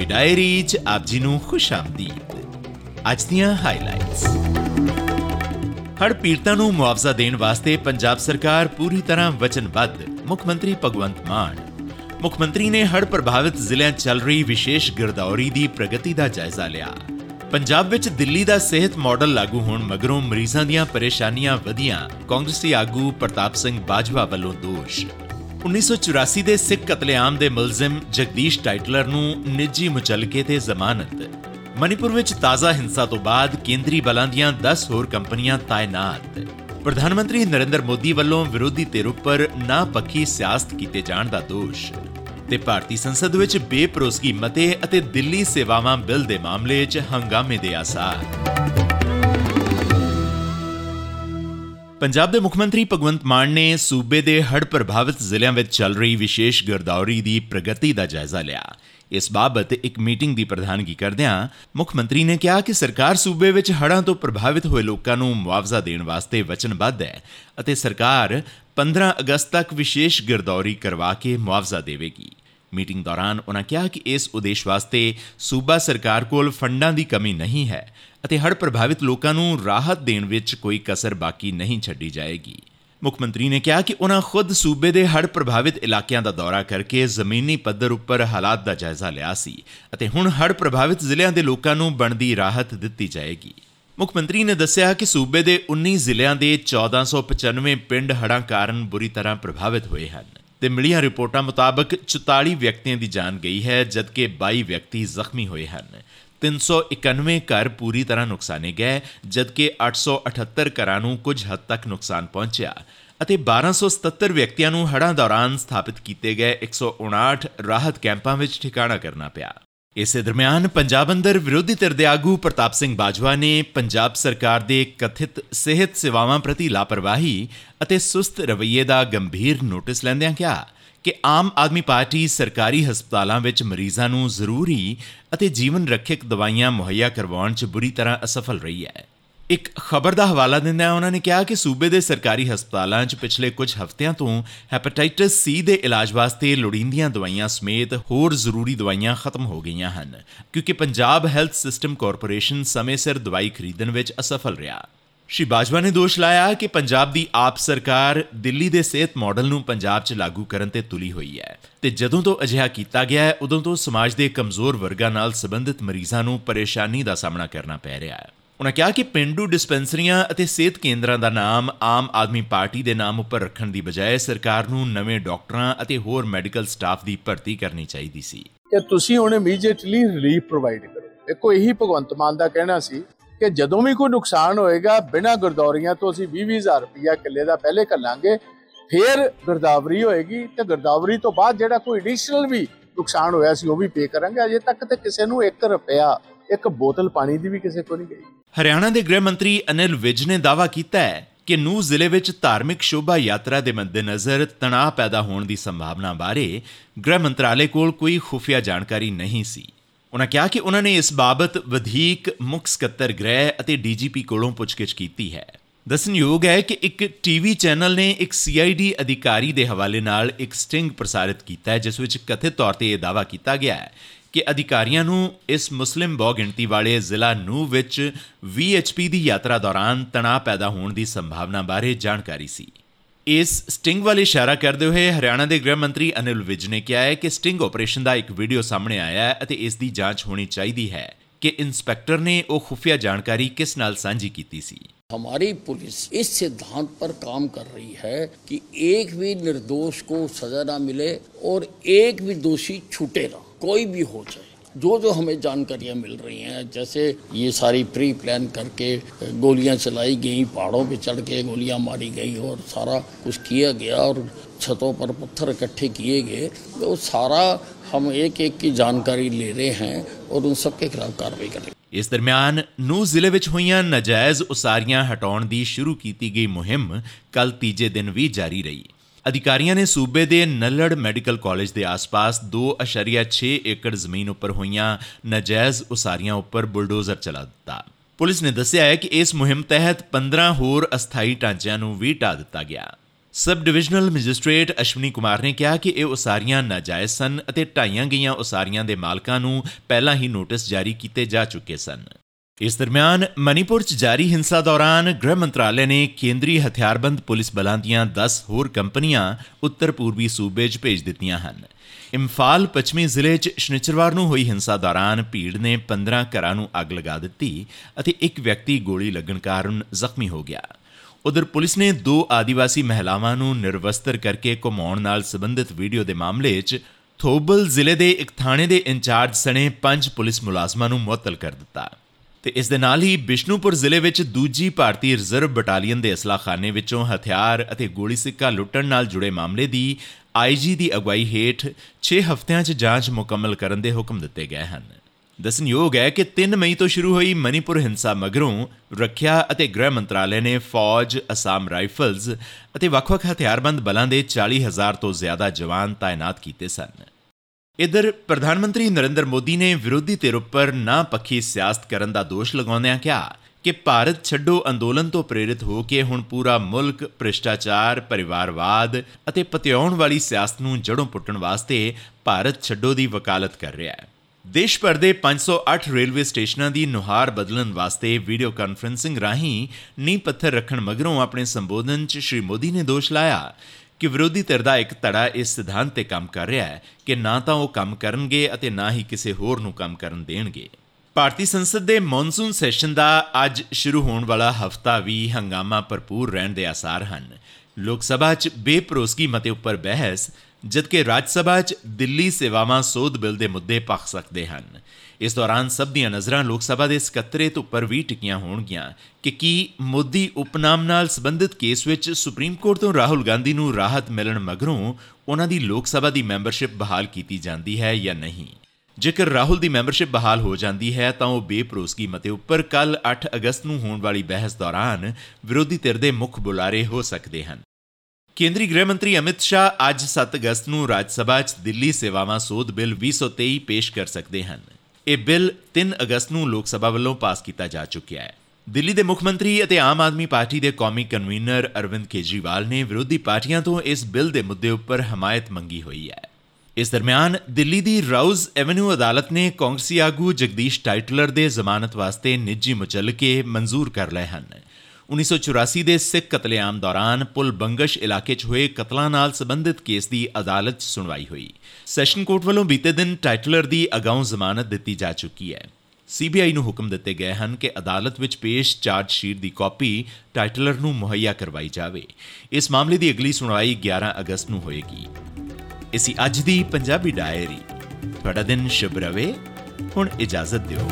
Punjabi diary 'ਚ ਆਪ ਜੀ ਨੂੰ ਖੁਸ਼ ਆਮਦੀਦ ਅੱਜ ਦੀਆਂ ਹਾਈਲਾਈਟਸ ਹੜ ਪੀੜਤਾਂ ਨੂੰ ਮੁਆਵਜ਼ਾ ਦੇਣ ਵਾਸਤੇ ਪੰਜਾਬ ਸਰਕਾਰ ਪੂਰੀ ਤਰ੍ਹਾਂ ਵਚਨਬੱਧ ਮੁੱਖ ਮੰਤਰੀ ਭਗਵੰਤ ਮਾਨ ਮੁੱਖ ਮੰਤਰੀ ਨੇ ਹੜ ਪ੍ਰਭਾਵਿਤ ਜ਼ਿਲ੍ਹਿਆਂ ਚੱਲ ਰਹੀ ਵਿਸ਼ੇਸ਼ ਗਿਰਦੌਰੀ ਦੀ ਪ੍ਰਗਤੀ ਦਾ ਜਾਇਜ਼ਾ ਲਿਆ ਪੰਜਾਬ ਵਿੱਚ ਦਿੱਲੀ ਦਾ ਸਿਹਤ ਮਾਡਲ ਲਾਗੂ ਹੋਣ ਮਗਰੋਂ ਮਰੀਜ਼ਾਂ ਦੀਆਂ ਪਰੇਸ਼ਾਨੀਆਂ ਵਧੀਆਂ ਕਾਂਗਰਸੀ ਆਗੂ ਪ੍ਰਤਾਪ ਸਿੰਘ ਬਾਜਵਾ ਵੱਲੋਂ ਦੋਸ਼ 1984 ਦੇ ਸਿੱਖ ਕਤਲੇਆਮ ਦੇ ਮੁਲਜ਼ਮ ਜਗਦੀਸ਼ ਟਾਈਟਲਰ ਨੂੰ ਨਿੱਜੀ ਮੁਚਲਕੇ ਤੇ ਜ਼ਮਾਨਤ। ਮਨੀਪੁਰ ਵਿੱਚ ਤਾਜ਼ਾ ਹਿੰਸਾ ਤੋਂ ਬਾਅਦ ਕੇਂਦਰੀ ਬਲਾਂ ਦੀਆਂ 10 ਹੋਰ ਕੰਪਨੀਆਂ ਤਾਇਨਾਤ। ਪ੍ਰਧਾਨ ਮੰਤਰੀ ਨਰਿੰਦਰ ਮੋਦੀ ਵੱਲੋਂ ਵਿਰੋਧੀ ਧਿਰ ਉੱਪਰ ਨਾ ਪੱਖੀ ਸਿਆਸਤ ਕੀਤੇ ਜਾਣ ਦਾ ਦੋਸ਼। ਤੇ ਭਾਰਤੀ ਸੰਸਦ ਵਿੱਚ ਬੇਪਰੋਸਗੀ ਮਤੇ ਅਤੇ ਦਿੱਲੀ ਸੇਵਾਵਾਂ ਬਿੱਲ ਦੇ ਮਾਮਲੇ 'ਚ ਹੰਗਾਮੇ ਦੇ ਆਸਾਰ। ਪੰਜਾਬ ਦੇ ਮੁੱਖ ਮੰਤਰੀ ਭਗਵੰਤ ਮਾਨ ਨੇ ਸੂਬੇ ਦੇ ਹੜ੍ਹ ਪ੍ਰਭਾਵਿਤ ਜ਼ਿਲ੍ਹਿਆਂ ਵਿੱਚ ਚੱਲ ਰਹੀ ਵਿਸ਼ੇਸ਼ ਗਿਰਦੌਰੀ ਦੀ ਪ੍ਰਗਤੀ ਦਾ ਜਾਇਜ਼ਾ ਲਿਆ। ਇਸ ਬਾਬਤ ਇੱਕ ਮੀਟਿੰਗ ਦੀ ਪ੍ਰਧਾਨਗੀ ਕਰਦਿਆਂ ਮੁੱਖ ਮੰਤਰੀ ਨੇ ਕਿਹਾ ਕਿ ਸਰਕਾਰ ਸੂਬੇ ਵਿੱਚ ਹੜ੍ਹਾਂ ਤੋਂ ਪ੍ਰਭਾਵਿਤ ਹੋਏ ਲੋਕਾਂ ਨੂੰ ਮੁਆਵਜ਼ਾ ਦੇਣ ਵਾਸਤੇ ਵਚਨਬੱਧ ਹੈ ਅਤੇ ਸਰਕਾਰ 15 ਅਗਸਤ ਤੱਕ ਵਿਸ਼ੇਸ਼ ਗਿਰਦੌਰੀ ਕਰਵਾ ਕੇ ਮੁਆਵਜ਼ਾ ਦੇਵੇਗੀ। ਮੀਟਿੰਗ ਦੌਰਾਨ ਉਹਨਾਂ ਕਿਹਾ ਕਿ ਇਸ ਉਦੇਸ਼ ਵਾਸਤੇ ਸੂਬਾ ਸਰਕਾਰ ਕੋਲ ਫੰਡਾਂ ਦੀ ਕਮੀ ਨਹੀਂ ਹੈ ਅਤੇ ਹੜ੍ਹ ਪ੍ਰਭਾਵਿਤ ਲੋਕਾਂ ਨੂੰ ਰਾਹਤ ਦੇਣ ਵਿੱਚ ਕੋਈ ਕਸਰ ਬਾਕੀ ਨਹੀਂ ਛੱਡੀ ਜਾਏਗੀ। ਮੁੱਖ ਮੰਤਰੀ ਨੇ ਕਿਹਾ ਕਿ ਉਹਨਾਂ ਖੁਦ ਸੂਬੇ ਦੇ ਹੜ੍ਹ ਪ੍ਰਭਾਵਿਤ ਇਲਾਕਿਆਂ ਦਾ ਦੌਰਾ ਕਰਕੇ ਜ਼ਮੀਨੀ ਪੱਧਰ ਉੱਪਰ ਹਾਲਾਤ ਦਾ ਜਾਇਜ਼ਾ ਲਿਆ ਸੀ ਅਤੇ ਹੁਣ ਹੜ੍ਹ ਪ੍ਰਭਾਵਿਤ ਜ਼ਿਲ੍ਹਿਆਂ ਦੇ ਲੋਕਾਂ ਨੂੰ ਬਣਦੀ ਰਾਹਤ ਦਿੱਤੀ ਜਾਏਗੀ। ਮੁੱਖ ਮੰਤਰੀ ਨੇ ਦੱਸਿਆ ਕਿ ਸੂਬੇ ਦੇ 19 ਜ਼ਿਲ੍ਹਿਆਂ ਦੇ 1495 ਪਿੰਡ ਹੜ੍ਹਾਂ ਕਾਰਨ ਬੁਰੀ ਤਰ੍ਹਾਂ ਪ੍ਰਭਾਵਿਤ ਹੋਏ ਹਨ ਤੇ ਮਿਲੀਆਂ ਰਿਪੋਰਟਾਂ ਮੁਤਾਬਕ 44 ਵਿਅਕਤੀਆਂ ਦੀ ਜਾਨ ਗਈ ਹੈ, ਜਦਕਿ 22 ਵਿਅਕਤੀ ਜ਼ਖਮੀ ਹੋਏ ਹਨ। 391 ਘਰ ਪੂਰੀ ਤਰ੍ਹਾਂ ਨੁਕਸਾਨੇ ਗਏ, ਜਦਕਿ 878 ਘਰਾਂ ਨੂੰ ਕੁਝ ਹੱਦ ਤੱਕ ਨੁਕਸਾਨ ਪਹੁੰਚਿਆ ਅਤੇ 1277 ਵਿਅਕਤੀਆਂ ਨੂੰ ਹੜ੍ਹਾਂ ਦੌਰਾਨ ਸਥਾਪਿਤ ਕੀਤੇ ਗਏ 159 ਰਾਹਤ ਕੈਂਪਾਂ ਵਿੱਚ ਠਿਕਾਣਾ ਕਰਨਾ ਪਿਆ। ਇਸੇ ਦਰਮਿਆਨ ਪੰਜਾਬ ਅੰਦਰ ਵਿਰੋਧੀ ਧਿਰ ਦੇ ਆਗੂ ਪ੍ਰਤਾਪ ਸਿੰਘ ਬਾਜਵਾ ਨੇ ਪੰਜਾਬ ਸਰਕਾਰ ਦੇ ਕਥਿਤ ਸਿਹਤ ਸੇਵਾਵਾਂ ਪ੍ਰਤੀ ਲਾਪਰਵਾਹੀ ਅਤੇ ਸੁਸਤ ਰਵੱਈਏ ਦਾ ਗੰਭੀਰ ਨੋਟਿਸ ਲੈਂਦਿਆਂ ਕਿਹਾ ਕਿ ਆਮ ਆਦਮੀ ਪਾਰਟੀ ਸਰਕਾਰੀ ਹਸਪਤਾਲਾਂ ਵਿੱਚ ਮਰੀਜ਼ਾਂ ਨੂੰ ਜ਼ਰੂਰੀ ਅਤੇ ਜੀਵਨ ਰੱਖਿਅਕ ਦਵਾਈਆਂ ਮੁਹੱਈਆ ਕਰਵਾਉਣ 'ਚ ਬੁਰੀ ਤਰ੍ਹਾਂ ਅਸਫਲ ਰਹੀ ਹੈ। ਇੱਕ ਖਬਰ ਦਾ ਹਵਾਲਾ ਦਿੰਦਿਆਂ ਉਹਨਾਂ ਨੇ ਕਿਹਾ ਕਿ ਸੂਬੇ ਦੇ ਸਰਕਾਰੀ ਹਸਪਤਾਲਾਂ 'ਚ ਪਿਛਲੇ ਕੁਝ ਹਫ਼ਤਿਆਂ ਤੋਂ ਹੈਪੇਟਾਈਟਸ ਸੀ ਦੇ ਇਲਾਜ ਵਾਸਤੇ ਲੋੜੀਂਦੀਆਂ ਦਵਾਈਆਂ ਸਮੇਤ ਹੋਰ ਜ਼ਰੂਰੀ ਦਵਾਈਆਂ ਖਤਮ ਹੋ ਗਈਆਂ ਹਨ, ਕਿਉਂਕਿ ਪੰਜਾਬ ਹੈਲਥ ਸਿਸਟਮ ਕਾਰਪੋਰੇਸ਼ਨ ਸਮੇਂ ਸਿਰ ਦਵਾਈ ਖਰੀਦਣ ਵਿੱਚ ਅਸਫਲ ਰਿਹਾ। ਸ਼੍ਰੀ ਬਾਜਵਾ ਨੇ ਦੋਸ਼ ਲਾਇਆ ਕਿ ਪੰਜਾਬ ਦੀ ਆਪ ਸਰਕਾਰ ਦਿੱਲੀ ਦੇ ਸਿਹਤ ਮਾਡਲ ਨੂੰ ਪੰਜਾਬ 'ਚ ਲਾਗੂ ਕਰਨ ਤੇ ਤੁਲੀ ਹੋਈ ਹੈ ਤੇ ਜਦੋਂ ਤੋਂ ਅਜਿਹਾ ਕੀਤਾ ਗਿਆ ਹੈ, ਉਦੋਂ ਤੋਂ ਸਮਾਜ ਦੇ ਕਮਜ਼ੋਰ ਵਰਗਾਂ ਨਾਲ ਸੰਬੰਧਿਤ ਮਰੀਜ਼ਾਂ ਨੂੰ ਪਰੇਸ਼ਾਨੀ ਦਾ ਸਾਹਮਣਾ ਕਰਨਾ ਪੈ ਰਿਹਾ ਹੈ। ਉਹਨਾਂ ਕਿਹਾ ਕਿ ਪਿੰਡੂ ਡਿਸਪੈਂਸਰੀਆਂ ਅਤੇ ਸਿਹਤ ਕੇਂਦਰਾਂ ਦਾ ਨਾਮ ਆਮ ਆਦਮੀ ਪਾਰਟੀ ਦੇ ਨਾਮ ਉੱਪਰ ਰੱਖਣ ਦੀ ਬਜਾਏ ਸਰਕਾਰ ਨੂੰ ਨਵੇਂ ਡਾਕਟਰਾਂ ਅਤੇ ਹੋਰ ਮੈਡੀਕਲ ਸਟਾਫ ਦੀ ਭਰਤੀ ਕਰਨੀ ਚਾਹੀਦੀ ਸੀ। ਕਿ ਤੁਸੀਂ ਹੁਣ ਇਮੀਡੀਏਟਲੀ ਰਿਲੀਫ ਪ੍ਰੋਵਾਈਡ ਕਰੋ। ਦੇਖੋ, ਇਹੀ ਭਗਵੰਤ ਮਾਨ ਦਾ ਕਹਿਣਾ ਸੀ ਕਿ ਜਦੋਂ ਵੀ ਕੋਈ ਨੁਕਸਾਨ ਹੋਏਗਾ, ਬਿਨਾਂ ਗਰਦੌਰੀਆਂ ਤੋਂ ਅਸੀਂ 20-20000 ਰੁਪਇਆ ਕਿੱਲੇ ਦਾ ਪਹਿਲੇ ਕੱਲਾਂਗੇ ਫਿਰ ਗਰਦਾਵਰੀ ਹੋਏਗੀ ਤੇ ਗਰਦਾਵਰੀ ਤੋਂ ਬਾਅਦ ਜਿਹੜਾ ਕੋਈ ਐਡੀਸ਼ਨਲ ਵੀ ਨੁਕਸਾਨ ਹੋਇਆ ਸੀ, ਉਹ ਵੀ ਪੇ ਕਰਾਂਗੇ। ਅਜੇ ਤੱਕ ਤੇ ਕਿਸੇ ਨੂੰ 1 ਰੁਪਿਆ ਇੱਕ ਬੋਤਲ ਪਾਣੀ ਦੀ ਵੀ ਕਿਸੇ ਕੋ ਨਹੀਂ ਗਈ। ਹਰਿਆਣਾ ਦੇ ਗ੍ਰਹਿ ਮੰਤਰੀ ਅਨਿਲ ਵਿਜ ਨੇ ਦਾਅਵਾ ਕੀਤਾ ਹੈ ਕਿ ਨੂ ਜ਼ਿਲ੍ਹੇ ਵਿੱਚ ਧਾਰਮਿਕ ਸ਼ੋਭਾ ਯਾਤਰਾ ਦੇ ਮੱਦੇਨਜ਼ਰ ਤਣਾਅ ਪੈਦਾ ਹੋਣ ਦੀ ਸੰਭਾਵਨਾ ਬਾਰੇ ਗ੍ਰਹਿ ਮੰਤਰਾਲੇ ਕੋਲ ਕੋਈ ਖੁਫੀਆ ਜਾਣਕਾਰੀ ਨਹੀਂ ਸੀ। ਉਹਨਾਂ ਕਿਹਾ ਕਿ ਉਹਨਾਂ ਨੇ ਇਸ ਬਾਬਤ ਵਧੇਕ ਮੁੱਖ ਸਕੱਤਰ ਗ੍ਰਹਿ ਅਤੇ ਡੀਜੀਪੀ ਕੋਲੋਂ ਪੁੱਛਗਿੱਛ ਕੀਤੀ ਹੈ। ਦੱਸਣਯੋਗ ਹੈ ਕਿ ਇੱਕ ਟੀਵੀ ਚੈਨਲ ਨੇ ਇੱਕ ਸੀਆਈਡੀ ਅਧਿਕਾਰੀ ਦੇ ਹਵਾਲੇ ਨਾਲ ਇੱਕ ਸਟਿੰਗ ਪ੍ਰਸਾਰਿਤ ਕੀਤਾ ਹੈ, ਜਿਸ ਵਿੱਚ ਕਥਿਤ ਤੌਰ ਤੇ ਇਹ ਦਾਅਵਾ ਕੀਤਾ ਗਿਆ ਹੈ ਕਿ ਅਧਿਕਾਰੀਆਂ ਨੂੰ ਇਸ ਮੁਸਲਿਮ ਬਹੁਗਿਣਤੀ ਵਾਲੇ ਜ਼ਿਲ੍ਹਾ ਨੂ ਵਿੱਚ ਵੀਐਚਪੀ ਦੀ ਯਾਤਰਾ ਦੌਰਾਨ ਤਣਾਅ ਪੈਦਾ ਹੋਣ ਦੀ ਸੰਭਾਵਨਾ ਬਾਰੇ ਜਾਣਕਾਰੀ ਸੀ। ਇਸ ਸਟਿੰਗ ਵਾਲੀ ਇਸ਼ਾਰਾ ਕਰਦੇ ਹੋਏ ਹਰਿਆਣਾ ਦੇ ਗ੍ਰਹਿ ਮੰਤਰੀ ਅਨਿਲ ਵਿਜ ਨੇ ਕਿਹਾ ਹੈ ਕਿ ਸਟਿੰਗ ਆਪਰੇਸ਼ਨ ਦਾ ਇੱਕ ਵੀਡੀਓ ਸਾਹਮਣੇ ਆਇਆ ਹੈ ਅਤੇ ਇਸ ਦੀ ਜਾਂਚ ਹੋਣੀ ਚਾਹੀਦੀ ਹੈ ਕਿ ਇੰਸਪੈਕਟਰ ਨੇ ਉਹ ਖੁਫੀਆ ਜਾਣਕਾਰੀ ਕਿਸ ਨਾਲ ਸਾਂਝੀ ਕੀਤੀ ਸੀ हमारी पुलिस इस सिद्धांत पर काम कर रही है कि एक भी निर्दोष को सजा ना मिले और एक भी दोषी छूटे ना कोई भी हो जाए जो जो हमें जानकारियाँ मिल रही हैं जैसे ये सारी प्री प्लान करके गोलियां चलाई गई पहाड़ों पे चढ़ के गोलियां मारी गई और सारा कुछ किया गया और छतों पर पत्थर इकट्ठे किए गए तो सारा हम एक एक की जानकारी ले रहे हैं और उन सब के खिलाफ कार्रवाई करेंगे ਇਸ ਦਰਮਿਆਨ ਨੂ ਜ਼ਿਲ੍ਹੇ ਵਿੱਚ ਹੋਈਆਂ ਨਜਾਇਜ਼ ਉਸਾਰੀਆਂ ਹਟਾਉਣ ਦੀ ਸ਼ੁਰੂ ਕੀਤੀ ਗਈ ਮੁਹਿੰਮ ਕੱਲ ਤੀਜੇ ਦਿਨ ਵੀ ਜਾਰੀ ਰਹੀ ਅਧਿਕਾਰੀਆਂ ਨੇ ਸੂਬੇ ਦੇ ਨੱਲੜ ਮੈਡੀਕਲ ਕਾਲਜ ਦੇ ਆਸ-ਪਾਸ 2.6 ਏਕੜ ਜ਼ਮੀਨ ਉੱਪਰ ਹੋਈਆਂ ਨਜਾਇਜ਼ ਉਸਾਰੀਆਂ ਉੱਪਰ ਬੁਲਡੋਜ਼ਰ ਚਲਾ ਦਿੱਤਾ। ਪੁਲਿਸ ਨੇ ਦੱਸਿਆ ਹੈ ਕਿ ਇਸ ਮੁਹਿੰਮ ਤਹਿਤ 15 ਹੋਰ ਅਸਥਾਈ ਢਾਂਚਿਆਂ ਨੂੰ ਵੀ ਢਾ ਦਿੱਤਾ ਗਿਆ। Sub divisional magistrate Ashwani Kumar ਨੇ ਕਿਹਾ ਕਿ ਇਹ ਉਸਾਰੀਆਂ ਨਾਜਾਇਜ਼ ਸਨ ਅਤੇ ਢਾਈਆਂ ਗਈਆਂ ਉਸਾਰੀਆਂ ਦੇ ਮਾਲਕਾਂ ਨੂੰ ਪਹਿਲਾਂ ਹੀ ਨੋਟਿਸ ਜਾਰੀ ਕੀਤੇ ਜਾ ਚੁੱਕੇ ਸਨ। ਇਸ ਦਰਮਿਆਨ ਮਨੀਪੁਰ 'ਚ ਜਾਰੀ ਹਿੰਸਾ ਦੌਰਾਨ ਗ੍ਰਹਿ ਮੰਤਰਾਲੇ ਨੇ ਕੇਂਦਰੀ ਹਥਿਆਰਬੰਦ ਪੁਲਿਸ ਬਲਾਂ ਦੀਆਂ 10 ਹੋਰ ਕੰਪਨੀਆਂ ਉੱਤਰ ਪੂਰਬੀ ਸੂਬੇ 'ਚ ਭੇਜ ਦਿੱਤੀਆਂ ਹਨ। ਇੰਫਾਲ ਪੱਛਮੀ ਜ਼ਿਲ੍ਹੇ 'ਚ ਸ਼ਨੀਚਰਵਾਰ ਨੂੰ ਹੋਈ ਹਿੰਸਾ ਦੌਰਾਨ ਭੀੜ ਨੇ 15 ਘਰਾਂ ਨੂੰ ਅੱਗ ਲਗਾ ਦਿੱਤੀ ਅਤੇ ਇੱਕ ਵਿਅਕਤੀ ਗੋਲੀ ਲੱਗਣ ਕਾਰਨ ਜ਼ਖਮੀ ਹੋ ਗਿਆ। ਉਧਰ ਪੁਲਿਸ ਨੇ ਦੋ ਆਦੀਵਾਸੀ ਮਹਿਲਾਵਾਂ ਨੂੰ ਨਿਰਵਸਤਰ ਕਰਕੇ ਘੁਮਾਉਣ ਨਾਲ ਸੰਬੰਧਿਤ ਵੀਡੀਓ ਦੇ ਮਾਮਲੇ 'ਚ ਥੋਬਲ ਜ਼ਿਲ੍ਹੇ ਦੇ ਇੱਕ ਥਾਣੇ ਦੇ ਇੰਚਾਰਜ ਸਣੇ ਪੰਜ ਪੁਲਿਸ ਮੁਲਾਜ਼ਮਾਂ ਨੂੰ ਮੁਅੱਤਲ ਕਰ ਦਿੱਤਾ। ਤੇ ਇਸ ਦੇ ਨਾਲ ਹੀ ਬਿਸ਼ਨੂਪੁਰ ਜ਼ਿਲ੍ਹੇ ਵਿੱਚ ਦੂਜੀ ਭਾਰਤੀ ਰਿਜ਼ਰਵ ਬਟਾਲੀਅਨ ਦੇ ਅਸਲਾਖਾਨੇ ਵਿੱਚੋਂ ਹਥਿਆਰ ਅਤੇ ਗੋਲੀ ਸਿੱਕਾ ਲੁੱਟਣ ਨਾਲ ਜੁੜੇ ਮਾਮਲੇ ਦੀ ਆਈਜੀ ਦੀ ਅਗਵਾਈ ਹੇਠ 6 ਹਫ਼ਤਿਆਂ 'ਚ ਜਾਂਚ ਮੁਕੰਮਲ ਕਰਨ ਦੇ ਹੁਕਮ ਦਿੱਤੇ ਗਏ ਹਨ ਦੱਸਣਯੋਗ ਹੈ ਕਿ 3 ਮਈ ਤੋਂ ਸ਼ੁਰੂ ਹੋਈ ਮਨੀਪੁਰ ਹਿੰਸਾ ਮਗਰੋਂ ਰੱਖਿਆ ਅਤੇ ਗ੍ਰਹਿ ਮੰਤਰਾਲੇ ਨੇ ਫੌਜ, ਅਸਾਮ ਰਾਈਫਲਜ਼ ਅਤੇ ਵੱਖ-ਵੱਖ ਹਥਿਆਰਬੰਦ ਬਲਾਂ ਦੇ 40000 ਤੋਂ ਜ਼ਿਆਦਾ ਜਵਾਨ ਤਾਇਨਾਤ ਕੀਤੇ ਸਨ। ਇਧਰ ਪ੍ਰਧਾਨ ਮੰਤਰੀ ਨਰਿੰਦਰ ਮੋਦੀ ਨੇ ਵਿਰੋਧੀ ਧਿਰ ਉੱਪਰ ਨਾ ਪੱਖੀ ਸਿਆਸਤ ਕਰਨ ਦਾ ਦੋਸ਼ ਲਗਾਉਂਦਿਆਂ ਕਿਹਾ ਕਿ ਭਾਰਤ ਛੱਡੋ ਅੰਦੋਲਨ ਤੋਂ ਪ੍ਰੇਰਿਤ ਹੋ ਕੇ ਹੁਣ ਪੂਰਾ ਮੁਲਕ ਭ੍ਰਿਸ਼ਟਾਚਾਰ, ਪਰਿਵਾਰਵਾਦ ਅਤੇ ਪਤਿਆਉਣ ਵਾਲੀ ਸਿਆਸਤ ਨੂੰ ਜੜੋਂ ਪੁੱਟਣ ਵਾਸਤੇ ਭਾਰਤ ਛੱਡੋ ਦੀ ਵਕਾਲਤ ਕਰ ਰਿਹਾ ਹੈ। ਦੇਸ਼ ਭਰ ਦੇ 508 ਰੇਲਵੇ ਸਟੇਸ਼ਨਾਂ ਦੀ ਨੁਹਾਰ ਬਦਲਣ ਵਾਸਤੇ ਵੀਡੀਓ ਕਾਨਫਰੈਂਸਿੰਗ ਰਾਹੀਂ ਨੀ ਪੱਥਰ ਰੱਖਣ ਮਗਰੋਂ ਆਪਣੇ ਸੰਬੋਧਨ 'ਚ ਸ਼੍ਰੀ ਮੋਦੀ ਨੇ ਦੋਸ਼ ਲਾਇਆ ਕਿ ਵਿਰੋਧੀ ਧਿਰ ਦਾ ਇੱਕ ਧੜਾ ਇਸ ਸਿਧਾਂਤ ਤੇ ਕੰਮ ਕਰ ਰਿਹਾ ਹੈ ਕਿ ਨਾ ਤਾਂ ਉਹ ਕੰਮ ਕਰਨਗੇ ਅਤੇ ਨਾ ਹੀ ਕਿਸੇ ਹੋਰ ਨੂੰ ਕੰਮ ਕਰਨ ਦੇਣਗੇ। ਭਾਰਤੀ ਸੰਸਦ ਦੇ ਮੌਨਸੂਨ ਸੈਸ਼ਨ ਦਾ ਅੱਜ ਸ਼ੁਰੂ ਹੋਣ ਵਾਲਾ ਹਫਤਾ ਵੀ ਹੰਗਾਮਾ ਭਰਪੂਰ ਰਹਿਣ ਦੇ ਆਸਾਰ ਹਨ। ਲੋਕ ਸਭਾ 'ਚ ਬੇਪਰੋਸਗੀ ਮਤੇ ਉੱਪਰ ਬਹਿਸ, ਜਦਕਿ ਰਾਜ ਸਭਾ 'ਚ ਦਿੱਲੀ ਸੇਵਾਵਾਂ ਸੋਧ ਬਿੱਲ ਦੇ ਮੁੱਦੇ ਪੱਖ ਸਕਦੇ ਹਨ। ਇਸ ਦੌਰਾਨ ਸਭ ਦੀਆਂ ਨਜ਼ਰਾਂ ਲੋਕ ਸਭਾ ਦੇ ਸਕੱਤਰੇਤ ਉੱਪਰ ਵੀ ਟਿਕੀਆਂ ਹੋਣਗੀਆਂ ਕਿ ਕੀ ਮੋਦੀ ਉਪਨਾਮ ਨਾਲ ਸੰਬੰਧਿਤ ਕੇਸ ਵਿੱਚ ਸੁਪਰੀਮ ਕੋਰਟ ਤੋਂ ਰਾਹੁਲ ਗਾਂਧੀ ਨੂੰ ਰਾਹਤ ਮਿਲਣ ਮਗਰੋਂ ਉਹਨਾਂ ਦੀ ਲੋਕ ਸਭਾ ਦੀ ਮੈਂਬਰਸ਼ਿਪ ਬਹਾਲ ਕੀਤੀ ਜਾਂਦੀ ਹੈ ਜਾਂ ਨਹੀਂ। ਜੇਕਰ ਰਾਹੁਲ ਦੀ ਮੈਂਬਰਸ਼ਿਪ ਬਹਾਲ ਹੋ ਜਾਂਦੀ ਹੈ, ਤਾਂ ਉਹ ਬੇਪਰੋਸਗੀ ਮਤੇ ਉੱਪਰ ਕੱਲ 8 ਅਗਸਤ ਨੂੰ ਹੋਣ ਵਾਲੀ ਬਹਿਸ ਦੌਰਾਨ ਵਿਰੋਧੀ ਧਿਰ ਦੇ ਮੁੱਖ ਬੁਲਾਰੇ ਹੋ ਸਕਦੇ ਹਨ। ਕੇਂਦਰੀ ਗ੍ਰਹਿ ਮੰਤਰੀ ਅਮਿਤ ਸ਼ਾਹ ਅੱਜ 7 ਅਗਸਤ ਨੂੰ ਰਾਜ ਸਭਾ 'ਚ ਦਿੱਲੀ ਸੇਵਾਵਾਂ ਸੋਧ ਬਿੱਲ 2023 ਪੇਸ਼ ਕਰ ਸਕਦੇ ਹਨ। ਇਹ ਬਿੱਲ 3 ਅਗਸਤ ਨੂੰ ਲੋਕ ਸਭਾ ਵੱਲੋਂ ਪਾਸ ਕੀਤਾ ਜਾ ਚੁੱਕਿਆ ਹੈ। ਦਿੱਲੀ ਦੇ ਮੁੱਖ ਮੰਤਰੀ ਅਤੇ ਆਮ ਆਦਮੀ ਪਾਰਟੀ ਦੇ ਕੌਮੀ ਕਨਵੀਨਰ ਅਰਵਿੰਦ ਕੇਜਰੀਵਾਲ ਨੇ ਵਿਰੋਧੀ ਪਾਰਟੀਆਂ ਤੋਂ ਇਸ ਬਿੱਲ ਦੇ ਮੁੱਦੇ ਉੱਪਰ ਹਮਾਇਤ ਮੰਗੀ ਹੋਈ ਹੈ। ਇਸ ਦਰਮਿਆਨ ਦਿੱਲੀ ਦੀ ਰਾਉਜ਼ ਐਵੇਨਿਊ ਅਦਾਲਤ ਨੇ ਕਾਂਗਰਸੀ ਆਗੂ ਜਗਦੀਸ਼ ਟਾਈਟਲਰ ਦੇ ਜ਼ਮਾਨਤ ਵਾਸਤੇ ਨਿੱਜੀ ਮੁਚਲਕੇ ਮਨਜ਼ੂਰ ਕਰ ਲਏ ਹਨ। 1984 ਦੇ ਸਿੱਖ ਕਤਲੇਆਮ ਦੌਰਾਨ ਪੁਲ ਬੰਗਸ਼ ਇਲਾਕੇ 'ਚ ਹੋਏ ਕਤਲਾਂ ਨਾਲ ਸੰਬੰਧਿਤ ਕੇਸ ਦੀ ਅਦਾਲਤ 'ਚ ਸੁਣਵਾਈ ਹੋਈ। ਸੈਸ਼ਨ ਕੋਰਟ ਵੱਲੋਂ ਬੀਤੇ ਦਿਨ ਟਾਈਟਲਰ ਦੀ ਅਗਾਊਂ ਜ਼ਮਾਨਤ ਦਿੱਤੀ ਜਾ ਚੁੱਕੀ ਹੈ। ਸੀਬੀਆਈ ਨੂੰ ਹੁਕਮ ਦਿੱਤੇ ਗਏ ਹਨ ਕਿ ਅਦਾਲਤ ਵਿੱਚ ਪੇਸ਼ ਚਾਰਜ ਸ਼ੀਟ ਦੀ ਕਾਪੀ ਟਾਈਟਲਰ ਨੂੰ ਮੁਹੱਈਆ ਕਰਵਾਈ ਜਾਵੇ। ਇਸ ਮਾਮਲੇ ਦੀ ਅਗਲੀ ਸੁਣਵਾਈ 11 ਅਗਸਤ ਨੂੰ ਹੋਏਗੀ। ਇਸੀ ਅੱਜ ਦੀ ਪੰਜਾਬੀ ਡਾਇਰੀ। ਤੁਹਾਡਾ ਦਿਨ ਸ਼ੁਭ ਰਵੇ। ਹੁਣ ਇਜਾਜ਼ਤ ਦਿਓ।